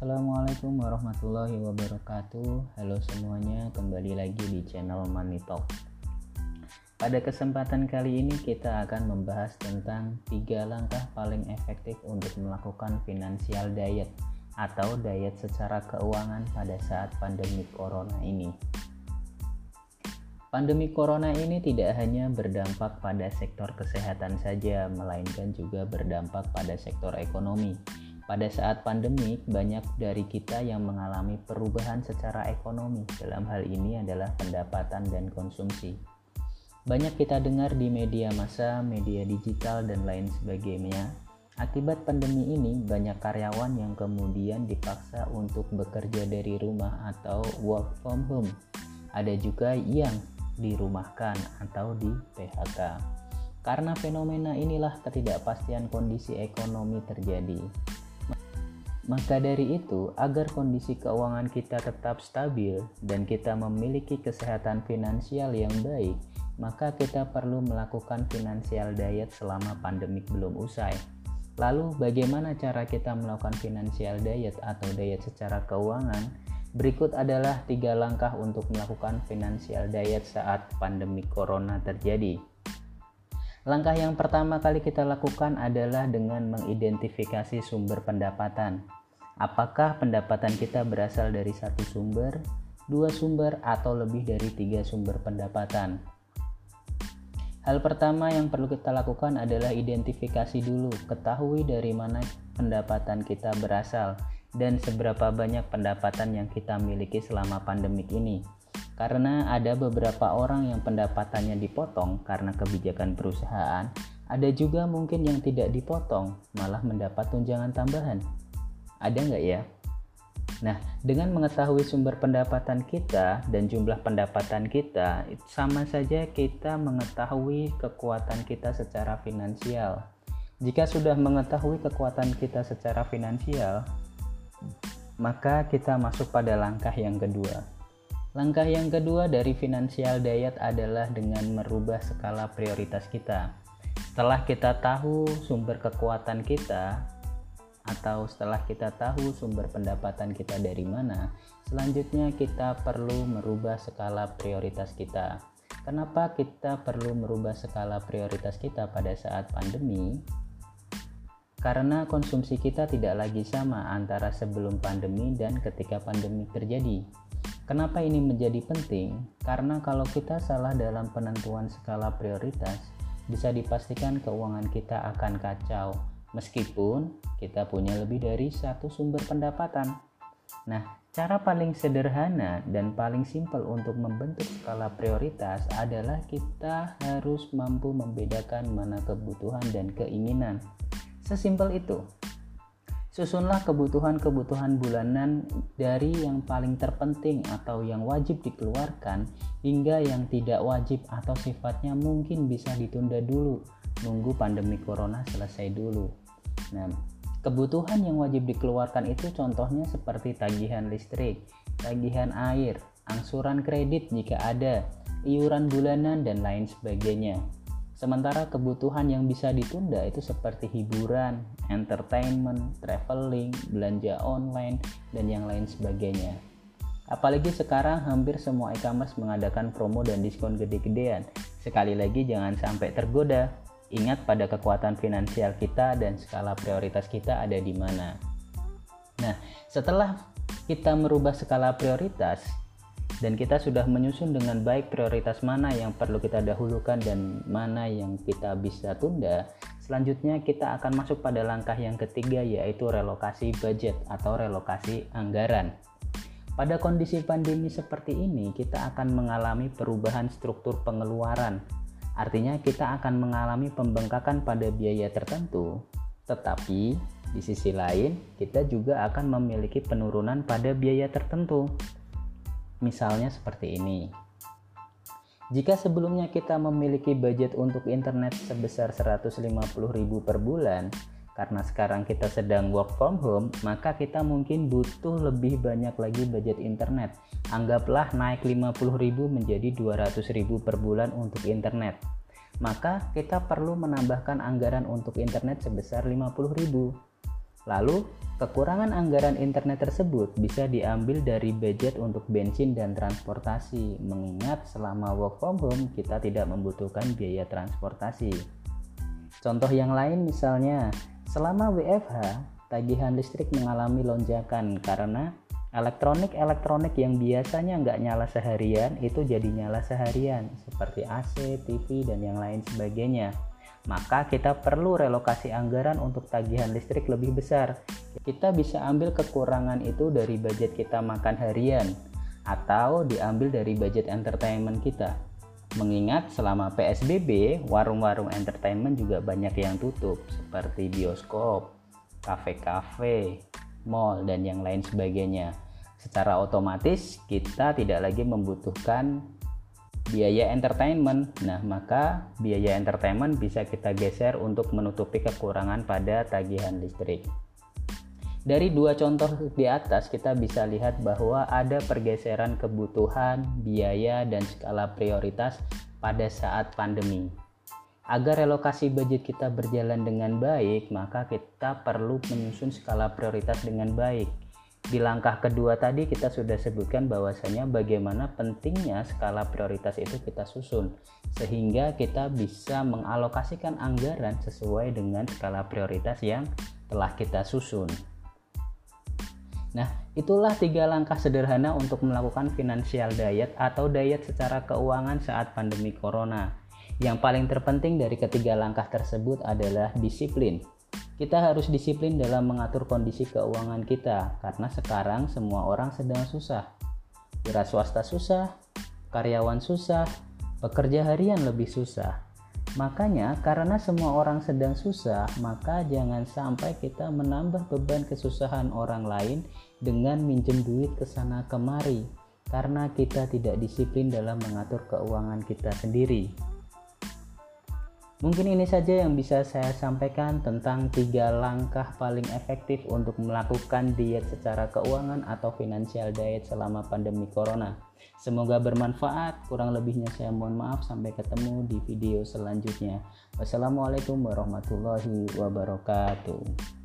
Assalamualaikum warahmatullahi wabarakatuh. Halo semuanya, kembali lagi di channel Money Talk. Pada kesempatan kali ini kita akan membahas tentang tiga langkah paling efektif untuk melakukan financial diet atau diet secara keuangan pada saat pandemi corona ini. Pandemi corona ini tidak hanya berdampak pada sektor kesehatan saja, melainkan juga berdampak pada sektor ekonomi pada saat pandemi, banyak dari kita yang mengalami perubahan secara ekonomi. Dalam hal ini adalah pendapatan dan konsumsi. Banyak kita dengar di media massa, media digital, dan lain sebagainya. Akibat pandemi ini, banyak karyawan yang kemudian dipaksa untuk bekerja dari rumah atau work from home. Ada juga yang dirumahkan atau di PHK. Karena fenomena inilah ketidakpastian kondisi ekonomi terjadi. Maka dari itu, agar kondisi keuangan kita tetap stabil dan kita memiliki kesehatan finansial yang baik, maka kita perlu melakukan financial diet selama pandemik belum usai. Lalu, bagaimana cara kita melakukan financial diet atau diet secara keuangan? Berikut adalah tiga langkah untuk melakukan financial diet saat pandemi corona terjadi. Langkah yang pertama kali kita lakukan adalah dengan mengidentifikasi sumber pendapatan. Apakah pendapatan kita berasal dari satu sumber, dua sumber, atau lebih dari tiga sumber pendapatan? Hal pertama yang perlu kita lakukan adalah identifikasi dulu, ketahui dari mana pendapatan kita berasal dan seberapa banyak pendapatan yang kita miliki selama pandemik ini. Karena ada beberapa orang yang pendapatannya dipotong karena kebijakan perusahaan, ada juga mungkin yang tidak dipotong, malah mendapat tunjangan tambahan. Ada nggak ya? Nah, dengan mengetahui sumber pendapatan kita dan jumlah pendapatan kita, sama saja kita mengetahui kekuatan kita secara finansial. Jika sudah mengetahui kekuatan kita secara finansial, maka kita masuk pada langkah yang kedua. Langkah yang kedua dari financial diet adalah dengan merubah skala prioritas kita. Setelah kita tahu sumber kekuatan kita, atau setelah kita tahu sumber pendapatan kita dari mana, selanjutnya kita perlu merubah skala prioritas kita. Kenapa kita perlu merubah skala prioritas kita pada saat pandemi? Karena konsumsi kita tidak lagi sama antara sebelum pandemi dan ketika pandemi terjadi. Kenapa ini menjadi penting? Karena kalau kita salah dalam penentuan skala prioritas, bisa dipastikan keuangan kita akan kacau meskipun kita punya lebih dari satu sumber pendapatan. Nah, cara paling sederhana dan paling simpel untuk membentuk skala prioritas adalah kita harus mampu membedakan mana kebutuhan dan keinginan. Sesimpel itu. Susunlah kebutuhan-kebutuhan bulanan dari yang paling terpenting atau yang wajib dikeluarkan hingga yang tidak wajib atau sifatnya mungkin bisa ditunda dulu nunggu pandemi corona selesai dulu. Nah, kebutuhan yang wajib dikeluarkan itu contohnya seperti tagihan listrik, tagihan air, angsuran kredit jika ada, iuran bulanan dan lain sebagainya. Sementara kebutuhan yang bisa ditunda itu seperti hiburan, entertainment, traveling, belanja online, dan yang lain sebagainya. Apalagi sekarang hampir semua e-commerce mengadakan promo dan diskon gede-gedean. Sekali lagi jangan sampai tergoda. Ingat pada kekuatan finansial kita dan skala prioritas kita ada di mana. Nah, setelah kita merubah skala prioritas dan kita sudah menyusun dengan baik prioritas mana yang perlu kita dahulukan dan mana yang kita bisa tunda, selanjutnya kita akan masuk pada langkah yang ketiga yaitu relokasi budget atau relokasi anggaran. Pada kondisi pandemi seperti ini, kita akan mengalami perubahan struktur pengeluaran Artinya kita akan mengalami pembengkakan pada biaya tertentu, tetapi di sisi lain kita juga akan memiliki penurunan pada biaya tertentu. Misalnya seperti ini. Jika sebelumnya kita memiliki budget untuk internet sebesar 150.000 per bulan, karena sekarang kita sedang work from home, maka kita mungkin butuh lebih banyak lagi budget internet. Anggaplah naik 50.000 menjadi 200.000 per bulan untuk internet. Maka kita perlu menambahkan anggaran untuk internet sebesar 50.000. Lalu, kekurangan anggaran internet tersebut bisa diambil dari budget untuk bensin dan transportasi, mengingat selama work from home kita tidak membutuhkan biaya transportasi. Contoh yang lain misalnya, selama WFH, tagihan listrik mengalami lonjakan karena elektronik-elektronik yang biasanya nggak nyala seharian itu jadi nyala seharian seperti AC, TV, dan yang lain sebagainya maka kita perlu relokasi anggaran untuk tagihan listrik lebih besar. Kita bisa ambil kekurangan itu dari budget kita makan harian atau diambil dari budget entertainment kita. Mengingat selama PSBB, warung-warung entertainment juga banyak yang tutup seperti bioskop, kafe-kafe, mall, dan yang lain sebagainya. Secara otomatis kita tidak lagi membutuhkan biaya entertainment. Nah, maka biaya entertainment bisa kita geser untuk menutupi kekurangan pada tagihan listrik. Dari dua contoh di atas kita bisa lihat bahwa ada pergeseran kebutuhan, biaya, dan skala prioritas pada saat pandemi. Agar relokasi budget kita berjalan dengan baik, maka kita perlu menyusun skala prioritas dengan baik di langkah kedua tadi kita sudah sebutkan bahwasanya bagaimana pentingnya skala prioritas itu kita susun sehingga kita bisa mengalokasikan anggaran sesuai dengan skala prioritas yang telah kita susun. Nah, itulah tiga langkah sederhana untuk melakukan financial diet atau diet secara keuangan saat pandemi corona. Yang paling terpenting dari ketiga langkah tersebut adalah disiplin. Kita harus disiplin dalam mengatur kondisi keuangan kita karena sekarang semua orang sedang susah. Wira swasta susah, karyawan susah, pekerja harian lebih susah. Makanya karena semua orang sedang susah, maka jangan sampai kita menambah beban kesusahan orang lain dengan minjem duit ke sana kemari karena kita tidak disiplin dalam mengatur keuangan kita sendiri. Mungkin ini saja yang bisa saya sampaikan tentang tiga langkah paling efektif untuk melakukan diet secara keuangan atau financial diet selama pandemi corona. Semoga bermanfaat. Kurang lebihnya saya mohon maaf. Sampai ketemu di video selanjutnya. Wassalamualaikum warahmatullahi wabarakatuh.